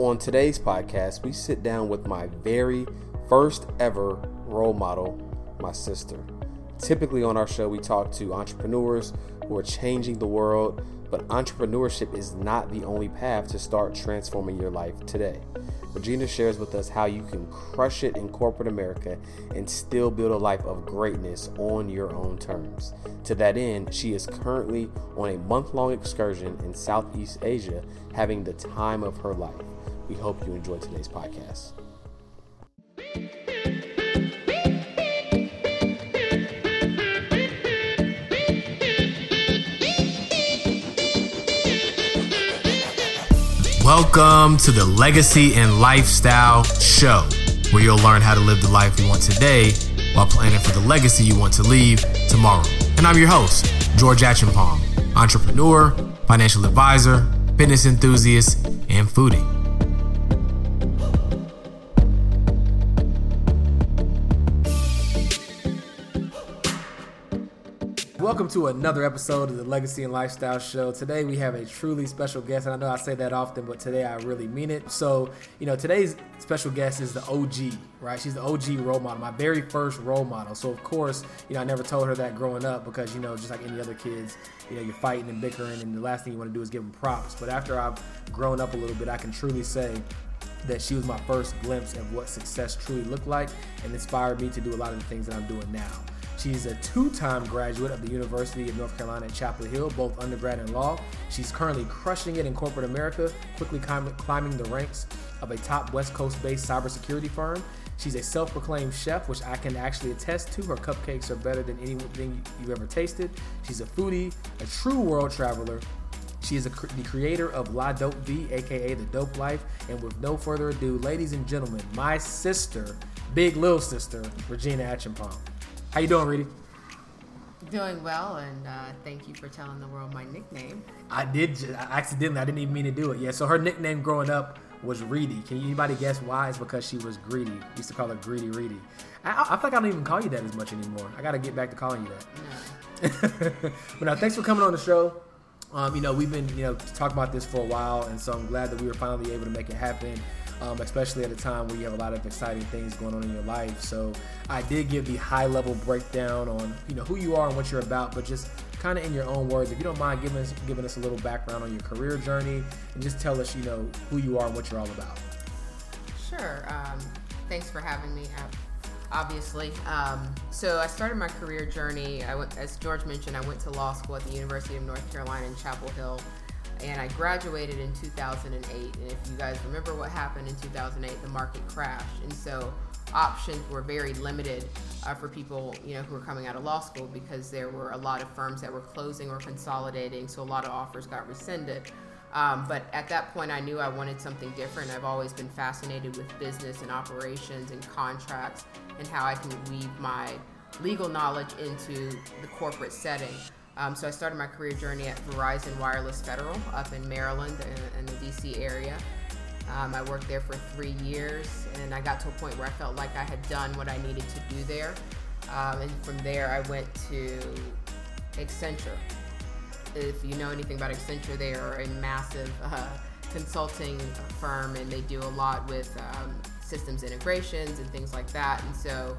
On today's podcast, we sit down with my very first ever role model, my sister. Typically, on our show, we talk to entrepreneurs who are changing the world, but entrepreneurship is not the only path to start transforming your life today. Regina shares with us how you can crush it in corporate America and still build a life of greatness on your own terms. To that end, she is currently on a month long excursion in Southeast Asia, having the time of her life. We hope you enjoy today's podcast. Welcome to the Legacy and Lifestyle Show, where you'll learn how to live the life you want today while planning for the legacy you want to leave tomorrow. And I'm your host, George Acheampong, entrepreneur, financial advisor, fitness enthusiast, and foodie. Welcome to another episode of the Legacy and Lifestyle Show. Today we have a truly special guest, and I know I say that often, but today I really mean it. So, you know, today's special guest is the OG, right? She's the OG role model, my very first role model. So, of course, you know, I never told her that growing up because, you know, just like any other kids, you know, you're fighting and bickering, and the last thing you want to do is give them props. But after I've grown up a little bit, I can truly say that she was my first glimpse of what success truly looked like and inspired me to do a lot of the things that I'm doing now. She's a two time graduate of the University of North Carolina at Chapel Hill, both undergrad and law. She's currently crushing it in corporate America, quickly climbing the ranks of a top West Coast based cybersecurity firm. She's a self proclaimed chef, which I can actually attest to. Her cupcakes are better than anything you've ever tasted. She's a foodie, a true world traveler. She is a, the creator of La Dope Vie, aka The Dope Life. And with no further ado, ladies and gentlemen, my sister, big little sister, Regina Acheampong. How you doing, Reedy? Doing well, and uh, thank you for telling the world my nickname. I did I accidentally. I didn't even mean to do it. Yeah. So her nickname growing up was Reedy. Can anybody guess why? It's because she was greedy. We used to call her Greedy Reedy. I, I, feel like I don't even call you that as much anymore. I got to get back to calling you that. No. but now, thanks for coming on the show. Um, you know, we've been you know talking about this for a while, and so I'm glad that we were finally able to make it happen um, especially at a time where you have a lot of exciting things going on in your life. So I did give the high level breakdown on you know who you are and what you're about, but just kind of in your own words, if you don't mind giving us giving us a little background on your career journey and just tell us you know who you are and what you're all about. Sure. Um, thanks for having me. Obviously, um, so I started my career journey. I went, as George mentioned, I went to law school at the University of North Carolina in Chapel Hill and I graduated in 2008. And if you guys remember what happened in 2008, the market crashed, and so options were very limited uh, for people you know who were coming out of law school because there were a lot of firms that were closing or consolidating, so a lot of offers got rescinded. Um, but at that point, I knew I wanted something different. I've always been fascinated with business and operations and contracts and how I can weave my legal knowledge into the corporate setting. Um, so I started my career journey at Verizon Wireless Federal up in Maryland in, in the DC area. Um, I worked there for three years, and I got to a point where I felt like I had done what I needed to do there. Um, and from there, I went to Accenture. If you know anything about Accenture, they are a massive uh, consulting firm, and they do a lot with um, systems integrations and things like that. And so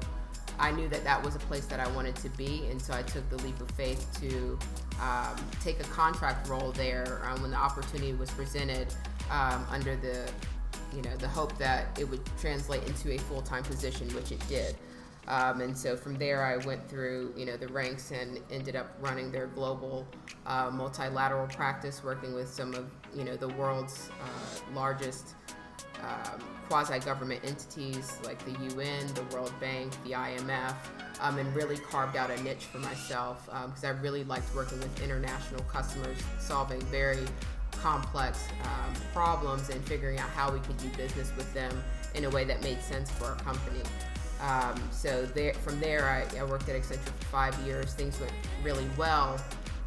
I knew that that was a place that I wanted to be, and so I took the leap of faith to um, take a contract role there um, when the opportunity was presented, um, under the, you know, the hope that it would translate into a full time position, which it did. Um, and so from there, I went through, you know, the ranks and ended up running their global uh, multilateral practice, working with some of, you know, the world's uh, largest um, quasi government entities like the UN, the World Bank, the IMF, um, and really carved out a niche for myself because um, I really liked working with international customers, solving very complex um, problems and figuring out how we could do business with them in a way that made sense for our company. Um, so there, from there, I, I, worked at Accenture for five years. Things went really well,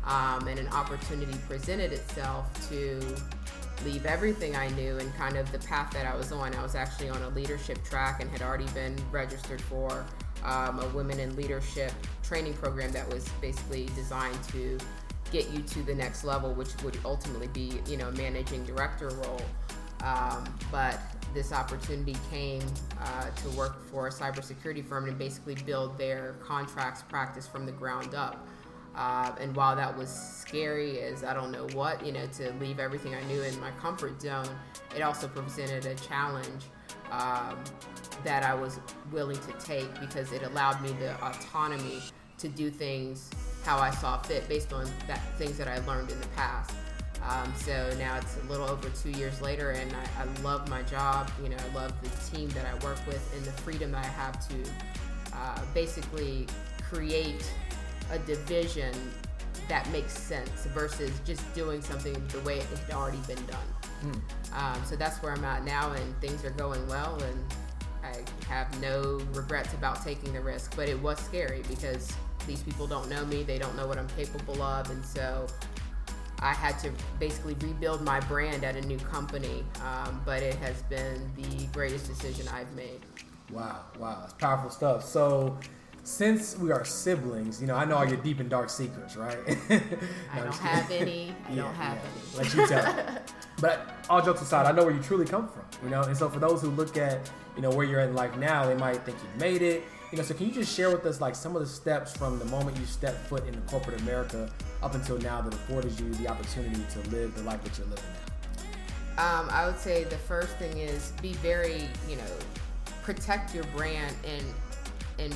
um, and an opportunity presented itself to leave everything I knew and kind of the path that I was on. I was actually on a leadership track and had already been registered for um, a women in leadership training program that was basically designed to get you to the next level, which would ultimately be, you know, managing director role. Um, but this opportunity came uh, to work for a cybersecurity firm and basically build their contracts practice from the ground up. Uh, and while that was scary as I don't know what, you know, to leave everything I knew in my comfort zone, it also presented a challenge um, that I was willing to take because it allowed me the autonomy to do things how I saw fit based on that things that I learned in the past. Um, so now it's a little over two years later, and I, I, love my job. You know, I love the team that I work with and the freedom that I have to uh, basically create a division that makes sense versus just doing something the way it had already been done. Mm. Um, so that's where I'm at now, and things are going well, and I have no regrets about taking the risk. But it was scary because these people don't know me, they don't know what I'm capable of, and so I had to basically rebuild my brand at a new company. Um, but it has been the greatest decision I've made. Wow, wow, it's powerful stuff. So since we are siblings, you know, I know all your deep and dark secrets, right? no, I don't have any. I yeah, don't have yeah. any. Let you tell. but all jokes aside, I know where you truly come from, you know. And so for those who look at, you know, where you're in life now, they might think you've made it. You know, so can you just share with us like some of the steps from the moment you stepped foot into corporate America up until now that afforded you the opportunity to live the life that you're living now? Um, I would say the first thing is be very, you know, protect your brand and and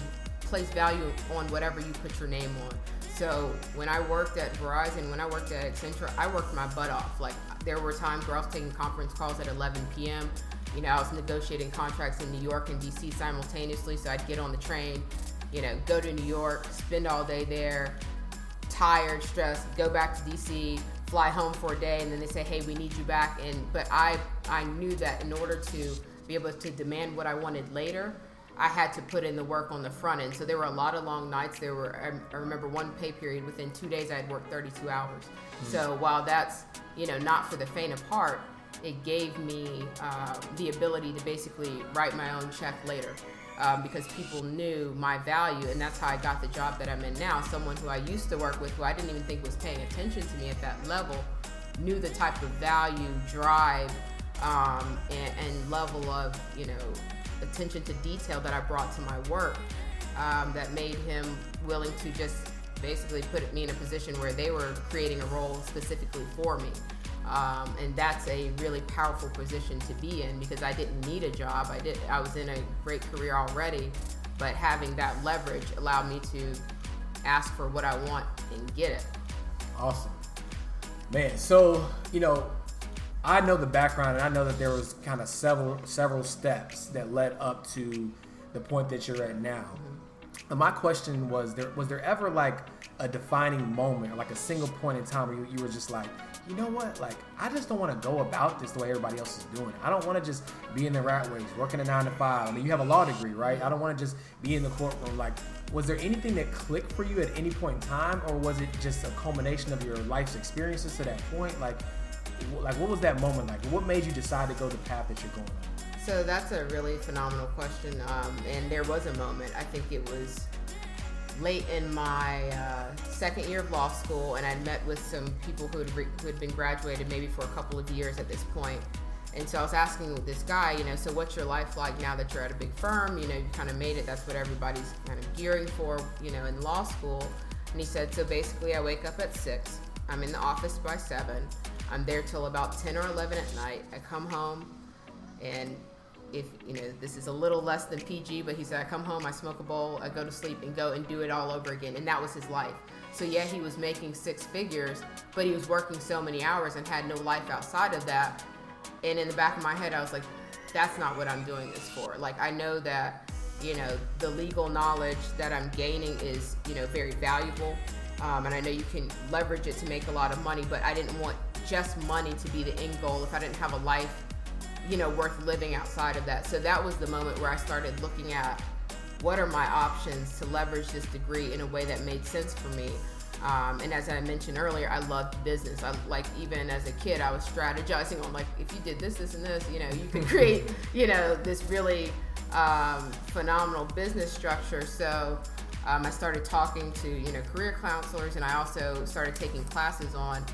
place value on whatever you put your name on. So when I worked at Verizon, when I worked at Accenture, I worked my butt off. Like there were times where I was taking conference calls at 11 p.m. You know, I was negotiating contracts in New York and DC simultaneously. So I'd get on the train, you know, go to New York, spend all day there, tired, stressed, go back to DC, fly home for a day, and then they say, "Hey, we need you back." And but I I knew that in order to be able to demand what I wanted later, I had to put in the work on the front end. So there were a lot of long nights. There were, I remember one pay period within two days I had worked 32 hours. Mm-hmm. So while that's, you know, not for the faint of heart, it gave me uh, the ability to basically write my own check later. Um, because people knew my value, and that's how I got the job that I'm in now. Someone who I used to work with, who I didn't even think was paying attention to me at that level, knew the type of value, drive, um, and, and level of you know attention to detail that I brought to my work um, that made him willing to just basically put me in a position where they were creating a role specifically for me. Um, and that's a really powerful position to be in because I didn't need a job. I did. I was in a great career already, but having that leverage allowed me to ask for what I want and get it. Awesome, man. So you know, I know the background, and I know that there was kind of several several steps that led up to the point that you're at now. And my question was: there was there ever like a defining moment, or like a single point in time where you, you were just like, you know what? Like, I just don't want to go about this the way everybody else is doing it. I don't want to just be in the rat race, working a nine to five. I mean, you have a law degree, right? I don't want to just be in the courtroom. Like, was there anything that clicked for you at any point in time, or was it just a culmination of your life's experiences to that point? Like, like what was that moment like? What made you decide to go the path that you're going on? So that's a really phenomenal question, um, and there was a moment. I think it was late in my uh, second year of law school, and I met with some people who had, re- who had been graduated maybe for a couple of years at this point. And so I was asking this guy, you know, so what's your life like now that you're at a big firm? You know, you kind of made it. That's what everybody's kind of gearing for, you know, in law school. And he said, so basically, I wake up at six. I'm in the office by seven. I'm there till about 10 or 11 at night. I come home, and if you know this is a little less than PG, but he said I come home, I smoke a bowl, I go to sleep, and go and do it all over again. And that was his life. So yeah, he was making six figures, but he was working so many hours and had no life outside of that. And in the back of my head, I was like, that's not what I'm doing this for. Like I know that you know the legal knowledge that I'm gaining is you know very valuable. Um, and I know you can leverage it to make a lot of money, but I didn't want just money to be the end goal if I didn't have a life, you know, worth living outside of that. So that was the moment where I started looking at what are my options to leverage this degree in a way that made sense for me. Um, and as I mentioned earlier, I loved business. I like even as a kid, I was strategizing on like if you did this, this, and this, you know, you could create, you know, this really um, phenomenal business structure. So um, I started talking to you know career counselors, and I also started taking classes on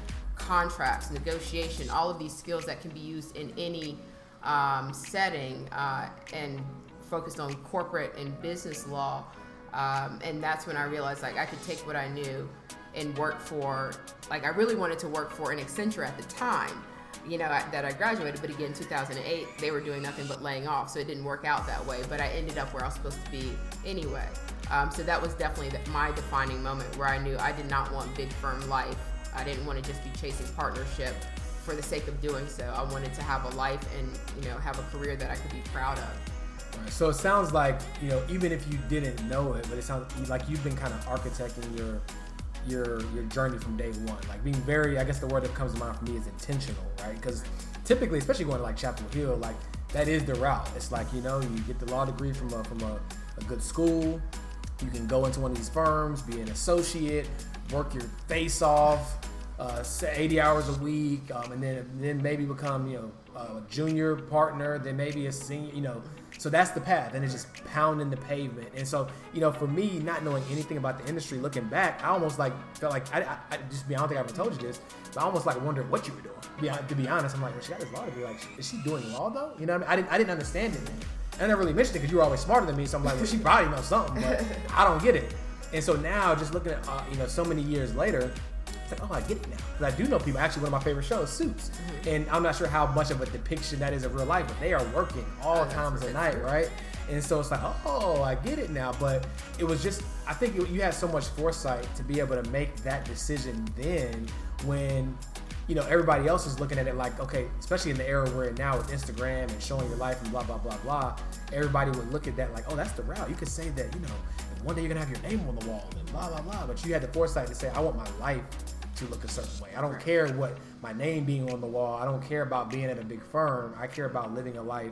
contracts, negotiation, all of these skills that can be used in any um, setting, uh, and focused on corporate and business law. Um, and that's when I realized like I could take what I knew and work for like I really wanted to work for an Accenture at the time you know, that I graduated. But again, 2008, they were doing nothing but laying off, so it didn't work out that way. But I ended up where I was supposed to be anyway. Um, so that was definitely my defining moment where I knew I did not want big firm life. I didn't want to just be chasing partnership for the sake of doing so. I wanted to have a life and you know have a career that I could be proud of. So it sounds like you know even if you didn't know it, but it sounds like you've been kind of architecting your your your journey from day one. Like being very, I guess the word that comes to mind for me is intentional, right? Because typically, especially going to like Chapel Hill, like that is the route. It's like you know you get the law degree from a from a, a good school. You can go into one of these firms, be an associate, work your face off, uh, 80 hours a week, um, and then then maybe become you know a junior partner, then maybe a senior, you know. So that's the path, and it's just pounding the pavement. And so, you know, for me, not knowing anything about the industry, looking back, I almost like felt like I, I, I just be. I don't think I ever told you this, but I almost like wondered what you were doing. Be, to be honest, I'm like, well, she got this law degree. Like, is she doing law though? You know, what I, mean? I didn't. I didn't understand it. Then. I never really mentioned it because you were always smarter than me. So I'm like, well, she probably knows something, but I don't get it. And so now, just looking at uh, you know, so many years later, it's like, oh, I get it now. Because I do know people. Actually, one of my favorite shows, Suits. Mm-hmm. And I'm not sure how much of a depiction that is of real life, but they are working all oh, times of night, true. right? And so it's like, oh, I get it now. But it was just, I think it, you had so much foresight to be able to make that decision then when you know everybody else is looking at it like okay especially in the era we're in now with instagram and showing your life and blah blah blah blah everybody would look at that like oh that's the route you could say that you know one day you're gonna have your name on the wall and blah blah blah but you had the foresight to say i want my life to look a certain way. I don't care what my name being on the wall. I don't care about being at a big firm. I care about living a life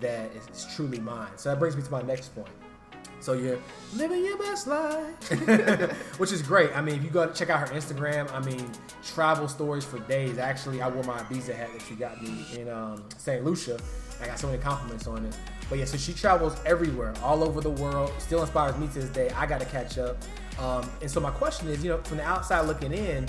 that is, truly mine. So that brings me to my next point. So you're living your best life, which is great. I mean, if you go check out her Instagram, I mean, travel stories for days. Actually, I wore my Ibiza hat that she got me in um, St. Lucia. I got so many compliments on it. But yeah, so she travels everywhere, all over the world. Still inspires me to this day. I got to catch up. Um, and so my question is, you know, from the outside looking in,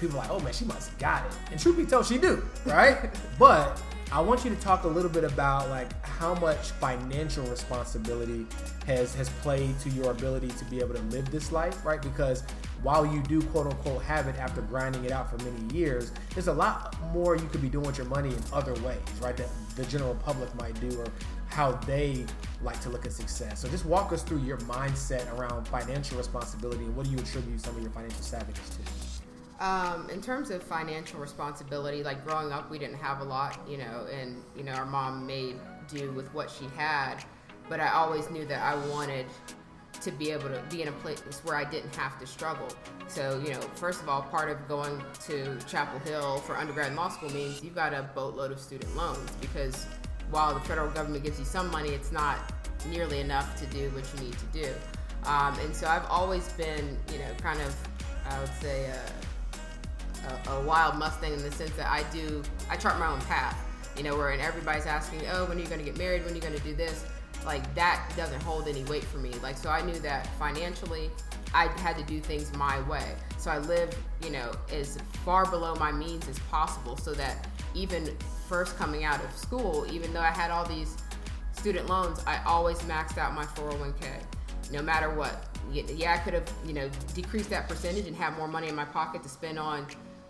people are like, oh man, she must have got it. And truth be told, she do, right? but I want you to talk a little bit about like how much financial responsibility has has played to your ability to be able to live this life, right? Because while you do quote unquote have it after grinding it out for many years, there's a lot more you could be doing with your money in other ways, right? That the general public might do or how they like to look at success. So just walk us through your mindset around financial responsibility and what do you attribute some of your financial savviness to? Um, in terms of financial responsibility, like growing up, we didn't have a lot, you know, and you know our mom made do with what she had, but I always knew that I wanted to be able to be in a place where I didn't have to struggle. So, you know, first of all, part of going to Chapel Hill for undergrad and law school means you've got a boatload of student loans because while the federal government gives you some money, it's not nearly enough to do what you need to do. Um, and so I've always been, you know, kind of, I would say, a, a, a, wild Mustang in the sense that I do, I chart my own path, you know, where and everybody's asking, oh, when are you going to get married? When are you going to do this? Like that doesn't hold any weight for me. Like, so I knew that financially, I had to do things my way. So I lived, you know, as far below my means as possible so that even first coming out of school, even though I had all these student loans, I always maxed out my 401k, no matter what. Yeah, I could have, you know, decreased that percentage and have more money in my pocket to spend on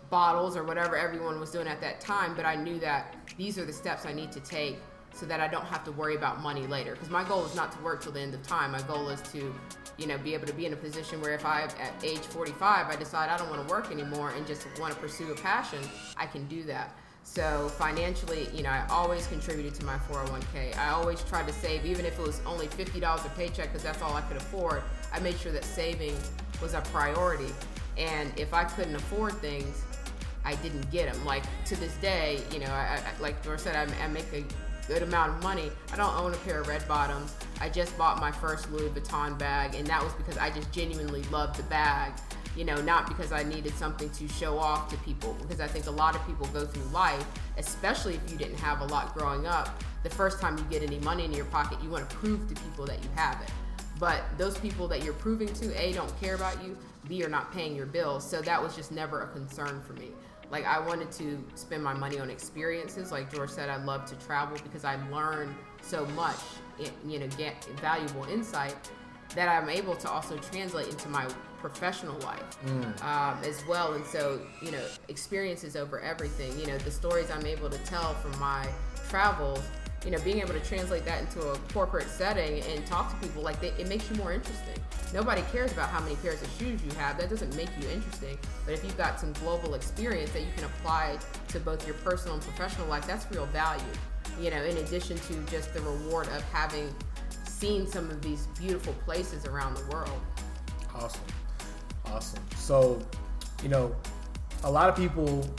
bottles or whatever everyone was doing at that time, but I knew that these are the steps I need to take so that I don't have to worry about money later. Because my goal is not to work till the end of time. My goal is to, you know, be able to be in a position where if I, at age 45, I decide I don't want to work anymore and just want to pursue a passion, I can do that. So financially, you know, I always contributed to my 401k. I always tried to save, even if it was only $50 a paycheck, because that's all I could afford. I made sure that saving was a priority. And if I couldn't afford things, I didn't get them. Like to this day, you know, I, I, like Dora said, I, I make a good amount of money. I don't own a pair of red bottoms. I just bought my first Louis Vuitton bag, and that was because I just genuinely loved the bag you know, not because I needed something to show off to people. Because I think a lot of people go through life, especially if you didn't have a lot growing up, the first time you get any money in your pocket, you want to prove to people that you have it. But those people that you're proving to, A, don't care about you, B, are not paying your bills. So that was just never a concern for me. Like I wanted to spend my money on experiences. Like George said, I love to travel because I learn so much, you know, get valuable insight that I'm able to also translate into my professional life mm. um, as well. And so, you know, experiences over everything. You know, the stories I'm able to tell from my travels. You know, being able to translate that into a corporate setting and talk to people like they, it makes you more interesting. Nobody cares about how many pairs of shoes you have. That doesn't make you interesting. But if you've got some global experience that you can apply to both your personal and professional life, that's real value. You know, in addition to just the reward of having seen some of these beautiful places around the world. Awesome. Awesome. So, you know, a lot of people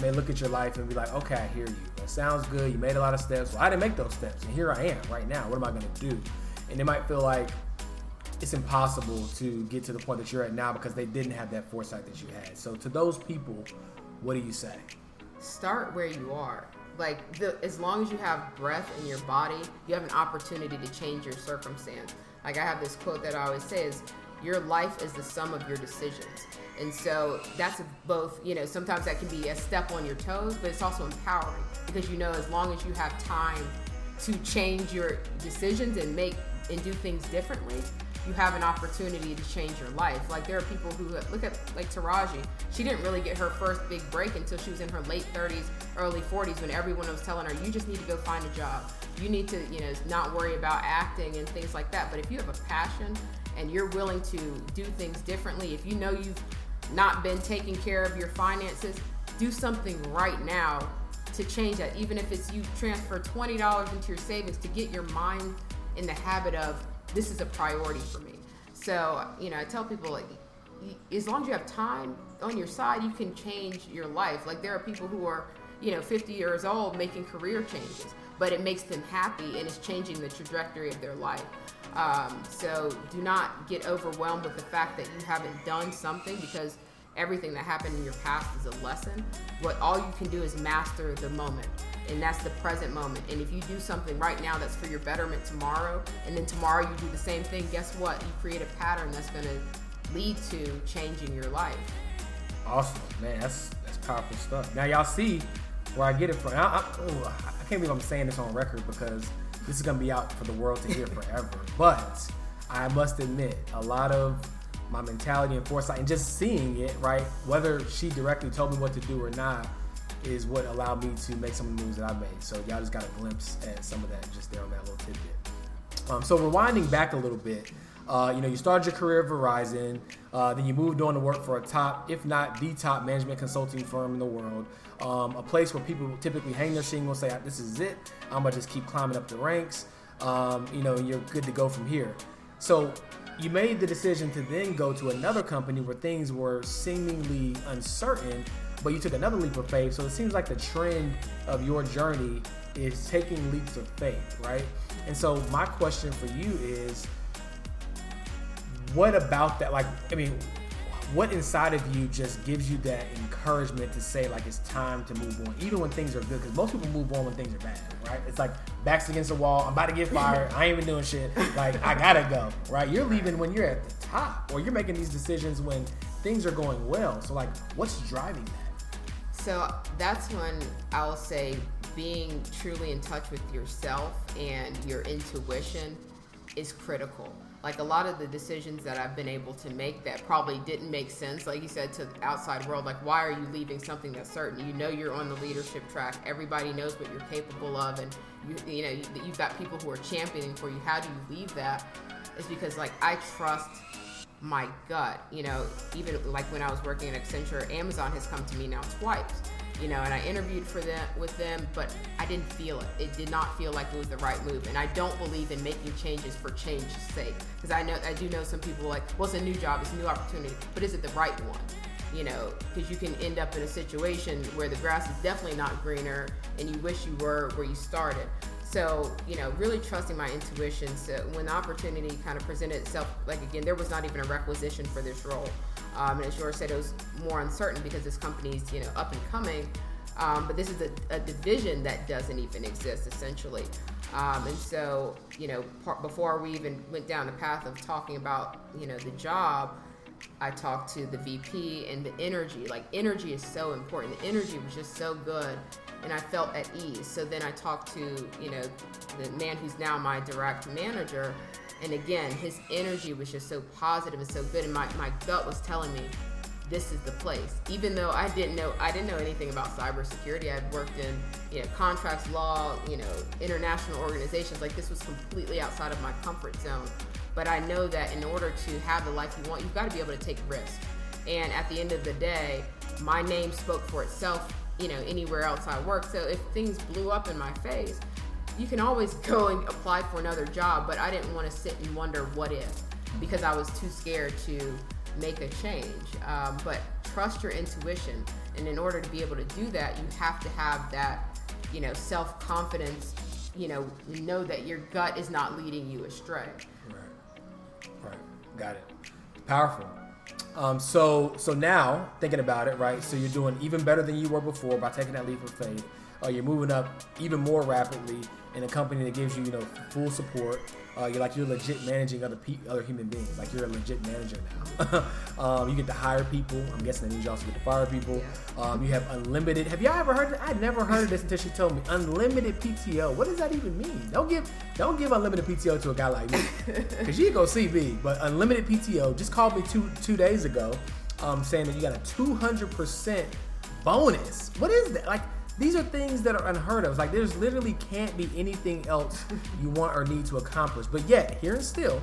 may look at your life and be like, okay, I hear you. That sounds good. You made a lot of steps. Well, I didn't make those steps. And here I am right now. What am I going to do? And they might feel like it's impossible to get to the point that you're at now because they didn't have that foresight that you had. So, to those people, what do you say? Start where you are like the, as long as you have breath in your body, you have an opportunity to change your circumstance. Like I have this quote that I always say is your life is the sum of your decisions. And so that's both, you know, sometimes that can be a step on your toes, but it's also empowering because you know as long as you have time to change your decisions and make and do things differently, you have an opportunity to change your life. Like there are people who look at like Taraji. She didn't really get her first big break until she was in her late 30s, early 40s, when everyone was telling her, "You just need to go find a job. You need to, you know, not worry about acting and things like that." But if you have a passion and you're willing to do things differently, if you know you've not been taking care of your finances, do something right now to change that. Even if it's you transfer $20 into your savings to get your mind in the habit of this is a priority for me. So, you know, I tell people like, as long as you have time on your side, you can change your life. Like there are people who are, you know, 50 years old making career changes, but it makes them happy and it's changing the trajectory of their life. Um, so do not get overwhelmed with the fact that you haven't done something because everything that happened in your past is a lesson. What all you can do is master the moment and that's the present moment. And if you do something right now that's for your betterment tomorrow, and then tomorrow you do the same thing, guess what? You create a pattern that's going to lead to changing your life. Awesome, man. That's that's powerful stuff. Now y'all see where I get it from. I, I, oh, I can't believe I'm saying this on record because this is gonna be out for the world to hear forever. But I must admit, a lot of my mentality and foresight and just seeing it, right? Whether she directly told me what to do or not, is what allowed me to make some of the moves that I made. So y'all just got a glimpse at some of that just there on that little tidbit. Um, so rewinding back a little bit, uh, you know, you started your career at Verizon, uh, then you moved on to work for a top, if not the top, management consulting firm in the world. Um, a place where people typically hang their shingle, say, "This is it. I'm gonna just keep climbing up the ranks." Um, you know, you're good to go from here. So you made the decision to then go to another company where things were seemingly uncertain but you took another leap of faith. So it seems like the trend of your journey is taking leaps of faith, right? And so my question for you is what about that? Like, I mean, what inside of you just gives you that encouragement to say like it's time to move on, even when things are good? Because most people move on when things are bad, right? It's like backs against the wall. I'm about to get fired. I ain't even doing shit. Like I gotta go, right? You're leaving when you're at the top, or you're making these decisions when things are going well. So like, what's driving that? So that's when I'll say being truly in touch with yourself and your intuition is critical. Like a lot of the decisions that I've been able to make that probably didn't make sense, like you said, to the outside world. Like, why are you leaving something that's certain? You know you're on the leadership track. Everybody knows what you're capable of, and you, you know you've got people who are championing for you. How do you leave that? Is because like I trust my gut. You know, even like when I was working at Accenture, Amazon has come to me now twice. You know, and I interviewed for them with them, but I didn't feel it. It did not feel like it was the right move, and I don't believe in making changes for change's sake. Because I know I do know some people like, well, it's a new job, it's a new opportunity, but is it the right one? You know, because you can end up in a situation where the grass is definitely not greener, and you wish you were where you started. So, you know, really trusting my intuition. So when the opportunity kind of presented itself, like again, there was not even a requisition for this role. Um, and as George said, it was more uncertain because this company's, you know, up and coming. Um, but this is a, a, division that doesn't even exist essentially. Um, and so, you know, part, before we even went down the path of talking about, you know, the job, I talked to the VP and the energy, like energy is so important. The energy was just so good and I felt at ease. So then I talked to, you know, the man who's now my direct manager. And again, his energy was just so positive and so good. And my, my gut was telling me, this is the place. Even though I didn't know I didn't know anything about cybersecurity. I'd worked in you know contracts law, you know international organizations. Like this was completely outside of my comfort zone. But I know that in order to have the life you want, you've got to be able to take risks. And at the end of the day, my name spoke for itself. You know anywhere else I work. So if things blew up in my face, you can always go and apply for another job. But I didn't want to sit and wonder what if because I was too scared to make a change. Um, but trust your intuition. And in order to be able to do that, you have to have that, you know, self confidence. You know, know that your gut is not leading you astray. Right. Right. Got it. Powerful. Um, so so now thinking about it, right? So you're doing even better than you were before by taking that leap of faith. Uh, you're moving up even more rapidly in a company that gives you, you know, full support. Uh, you're like you're legit managing other pe- other human beings. Like you're a legit manager now. um, you get to hire people. I'm guessing that means you also get to fire people. Um, you have unlimited. Have y'all ever heard? It? I never heard of this until she told me. Unlimited PTO. What does that even mean? Don't give don't give unlimited PTO to a guy like me because you go CB. But unlimited PTO just called me two two days ago, um, saying that you got a 200 percent bonus. What is that? Like these are things that are unheard of. Like there's literally can't be anything else you want or need to accomplish. But yet, here and still,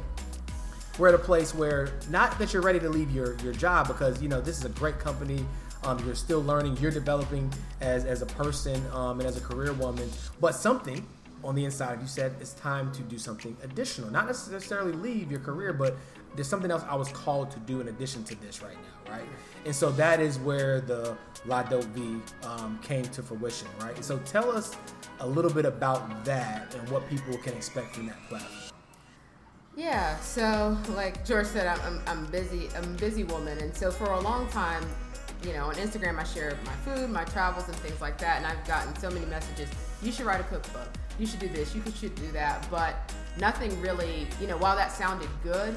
we're at a place where not that you're ready to leave your your job because you know this is a great company. Um, you're still learning, you're developing as as a person um, and as a career woman, but something on the inside you said it's time to do something additional. Not necessarily leave your career, but there's something else I was called to do in addition to this right now, right? And so that is where the La Dope Vie um, came to fruition, right? So tell us a little bit about that and what people can expect from that platform. Yeah, so like George said, I'm, I'm, busy. I'm a busy woman, and so for a long time, you know, on Instagram, I share my food, my travels, and things like that. And I've gotten so many messages. You should write a cookbook. You should do this. You should do that. But nothing really, you know, while that sounded good,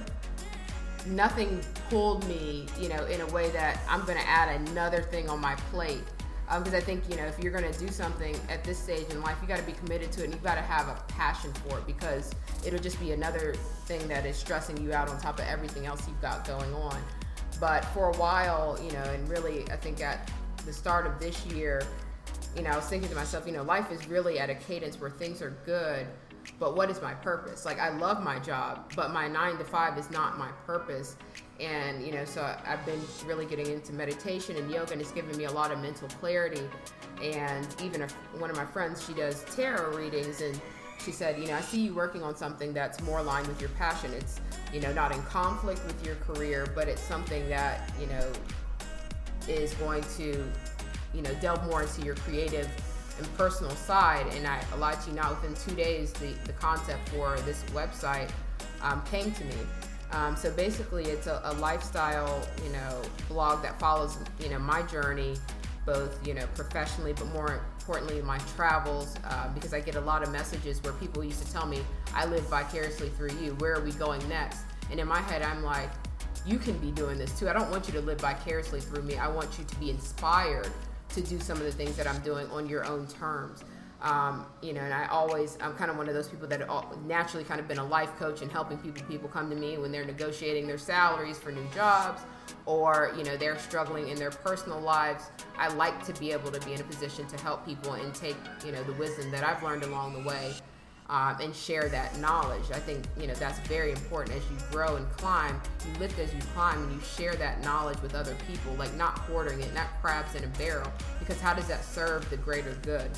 nothing pulled me, you know, in a way that I'm going to add another thing on my plate. Because um, I think, you know, if you're going to do something at this stage in life, you got to be committed to it and you've got to have a passion for it because it'll just be another thing that is stressing you out on top of everything else you've got going on. But for a while, you know, and really, I think at the start of this year, you know, I was thinking to myself, you know, life is really at a cadence where things are good, but what is my purpose? Like, I love my job, but my nine to five is not my purpose. And, you know, so I've been really getting into meditation and yoga, and it's given me a lot of mental clarity. And even if one of my friends, she does tarot readings, and she said, you know, I see you working on something that's more aligned with your passion. It's, you know, not in conflict with your career, but it's something that, you know, is going to, you know, delve more into your creative and personal side. And I to you not within two days, the, the concept for this website um, came to me. Um, so basically, it's a, a, lifestyle, you know, blog that follows, you know, my journey, both, you know, professionally, but more importantly, my travels. Uh, because I get a lot of messages where people used to tell me, "I live vicariously through you. Where are we going next?" And in my head, I'm like, "You can be doing this too. I don't want you to live vicariously through me. I want you to be inspired to do some of the things that I'm doing on your own terms. Um, you know, and I always, I'm kind of one of those people that naturally kind of been a life coach and helping people. People come to me when they're negotiating their salaries for new jobs, or you know they're struggling in their personal lives. I like to be able to be in a position to help people and take you know the wisdom that I've learned along the way um, and share that knowledge. I think you know that's very important as you grow and climb. You lift as you climb, and you share that knowledge with other people, like not hoarding it, not crabs in a barrel. Because how does that serve the greater good?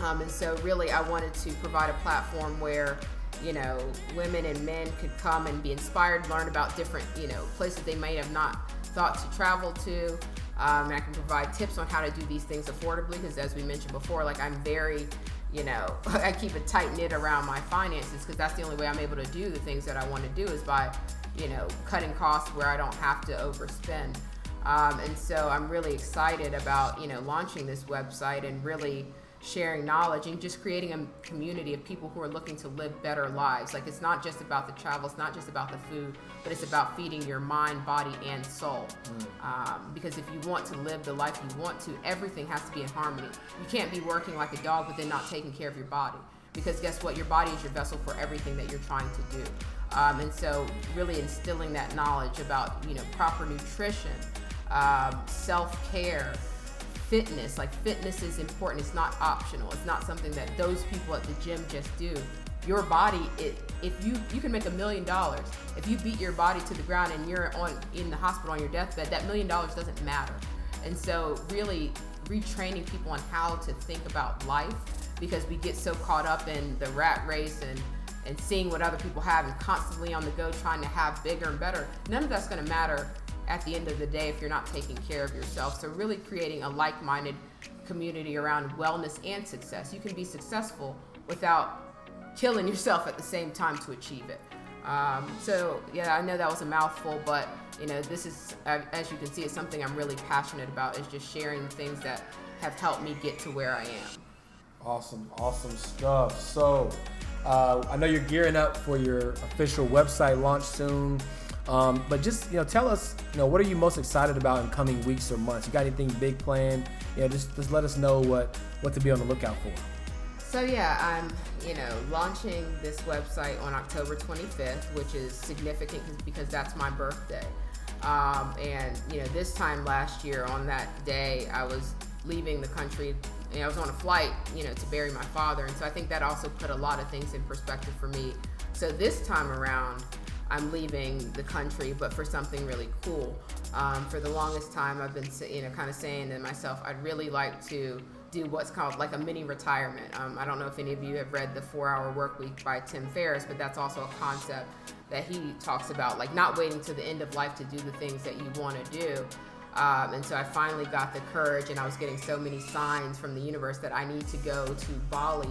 Um, and so, really, I wanted to provide a platform where you know women and men could come and be inspired, learn about different you know places they might have not thought to travel to. Um, and I can provide tips on how to do these things affordably because, as we mentioned before, like I'm very you know, I keep a tight knit around my finances because that's the only way I'm able to do the things that I want to do is by, you know, cutting costs where I don't have to overspend. Um, and so I'm really excited about, you know, launching this website and really sharing knowledge and just creating a community of people who are looking to live better lives. Like it's not just about the travel, it's not just about the food, but it's about feeding your mind, body, and soul. Mm. Um, because if you want to live the life you want to, everything has to be in harmony. You can't be working like a dog, but then not taking care of your body. Because guess what? Your body is your vessel for everything that you're trying to do. Um, and so, really instilling that knowledge about you know proper nutrition, um, self care fitness. Like fitness is important. It's not optional. It's not something that those people at the gym just do. Your body, it, if you you can make a million dollars if you beat your body to the ground and you're on in the hospital on your deathbed, that million dollars doesn't matter. And so, really retraining people on how to think about life because we get so caught up in the rat race and and seeing what other people have and constantly on the go trying to have bigger and better. None of that's going to matter at the end of the day if you're not taking care of yourself. So, really creating a like minded community around wellness and success. You can be successful without killing yourself at the same time to achieve it. Um, so, yeah, I know that was a mouthful, but you know, this is, as you can see, it's something I'm really passionate about is just sharing things that have helped me get to where I am. Awesome, awesome stuff. So, uh, I know you're gearing up for your official website launch soon. Um, but just you know, tell us, you know, what are you most excited about in coming weeks or months? You got anything big planned? Yeah, just just let us know what what to be on the lookout for. So yeah, I'm you know launching this website on October 25th, which is significant because that's my birthday. Um, and you know, this time last year on that day, I was leaving the country. And I was on a flight, you know, to bury my father, and so I think that also put a lot of things in perspective for me. So this time around, I'm leaving the country, but for something really cool. Um, for the longest time, I've been, you know, kind of saying to myself, I'd really like to do what's called like a mini retirement. Um, I don't know if any of you have read the Four Hour Work Week by Tim Ferriss, but that's also a concept that he talks about, like not waiting to the end of life to do the things that you want to do. Um, and so I finally got the courage, and I was getting so many signs from the universe that I need to go to Bali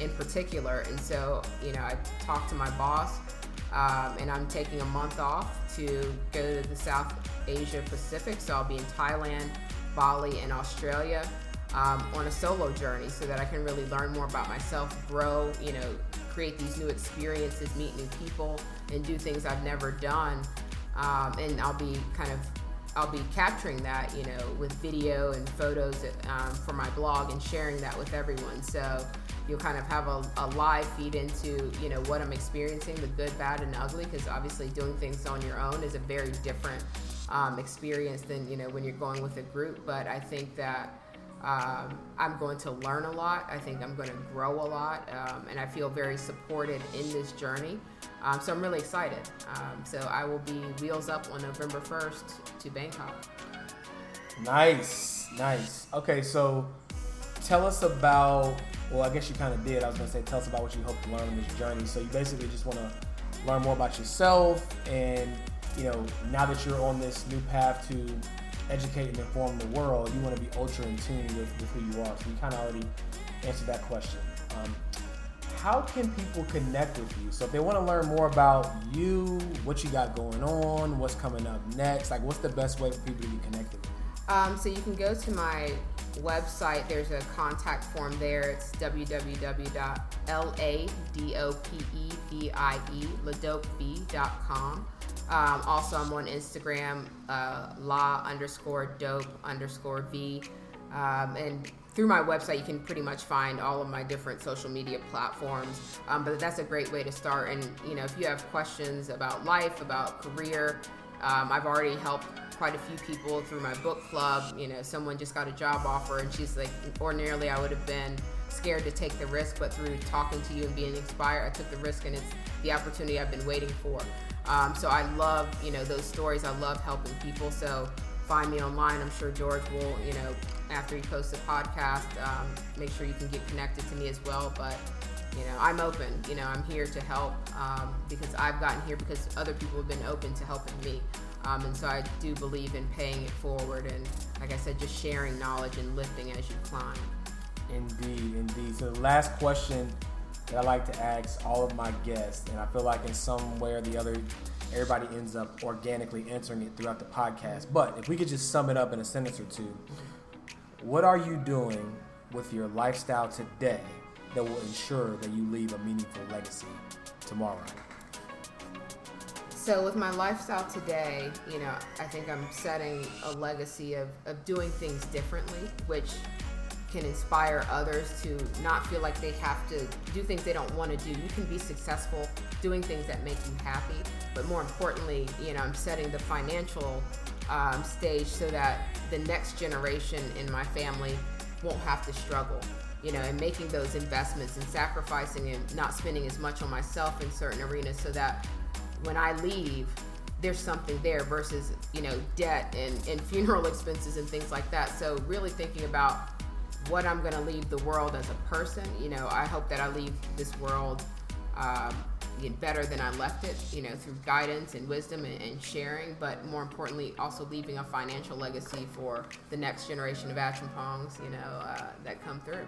in particular. And so, you know, I talked to my boss um, and I'm taking a month off to go to the South Asia Pacific. So I'll be in Thailand, Bali, and Australia um, on a solo journey so that I can really learn more about myself, grow, you know, create these new experiences, meet new people, and do things I've never done. Um, and I'll be kind of I'll be capturing that, you know, with video and photos um, for my blog and sharing that with everyone. So you'll kind of have a, a live feed into you know what i'm experiencing the good bad and ugly because obviously doing things on your own is a very different um, experience than you know when you're going with a group but i think that um, i'm going to learn a lot. I think i'm going to grow a lot um, and i feel very supported in this journey. Um, so i'm really excited. Um, so i will be wheels up on november 1st to bangkok. Nice nice. Okay so tell us about well, I guess you kind of did. I was going to say, tell us about what you hope to learn in this journey. So you basically just want to learn more about yourself, and you know, now that you're on this new path to educate and inform the world, you want to be ultra in tune with, with who you are. So you kind of already answered that question. Um, how can people connect with you? So if they want to learn more about you, what you got going on, what's coming up next, like what's the best way for people to be connected with you? Um, so you can go to my website, there's a contact form there. It's www.ladopevie.com. Um, also, I'm on Instagram, uh, la underscore dope underscore v. Um, and through my website, you can pretty much find all of my different social media platforms. Um, but that's a great way to start. And, you know, if you have questions about life, about career, um, I've already helped quite a few people through my book club. You know, someone just got a job offer and she's like, ordinarily I would have been scared to take the risk, but through talking to you and being inspired, I took the risk and it's the opportunity I've been waiting for. Um, so I love, you know, those stories. I love helping people. So find me online. I'm sure George will, you know, after he posts the podcast, um, make sure you can get connected to me as well. But you know, I'm open. You know, I'm here to help um, because I've gotten here because other people have been open to helping me. Um, and so I do believe in paying it forward and, like I said, just sharing knowledge and lifting as you climb. Indeed, indeed. So last question that I like to ask all of my guests, and I feel like in some way or the other, everybody ends up organically answering it throughout the podcast. But if we could just sum it up in a sentence or two, what are you doing with your lifestyle today that will ensure that you leave a meaningful legacy tomorrow? So with my lifestyle today, you know, I think I'm setting a legacy of, of doing things differently, which can inspire others to not feel like they have to do things they don't want to do. You can be successful doing things that make you happy, but more importantly, you know, I'm setting the financial um, stage so that the next generation in my family won't have to struggle. You know, and making those investments and sacrificing and not spending as much on myself in certain arenas so that when I leave, there's something there versus you know debt and, and funeral expenses and things like that. So really thinking about what I'm going to leave the world as a person. You know, I hope that I leave this world um, better than I left it. You know, through guidance and wisdom and, and, sharing, but more importantly, also leaving a financial legacy for the next generation of Acheampongs. You know, uh, that come through.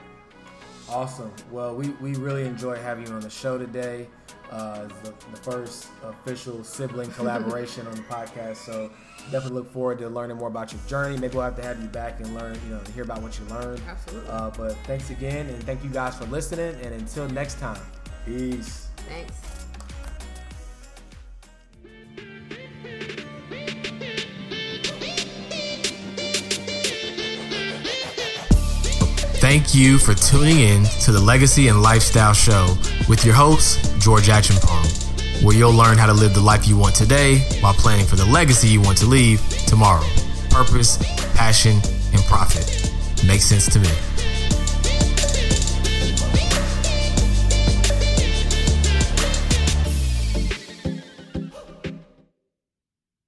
Awesome. Well, we, we really enjoy having you on the show today. Uh, the, the, first official sibling collaboration on the podcast. So definitely look forward to learning more about your journey. Maybe we'll have to have you back and learn, you know, hear about what you learned. Absolutely. Uh, but thanks again, and thank you guys for listening. And until next time, peace. Thanks. Thank you for tuning in to the Legacy and Lifestyle Show with your host, George Acheampong, where you'll learn how to live the life you want today while planning for the legacy you want to leave tomorrow. Purpose, passion, and profit. Makes sense to me.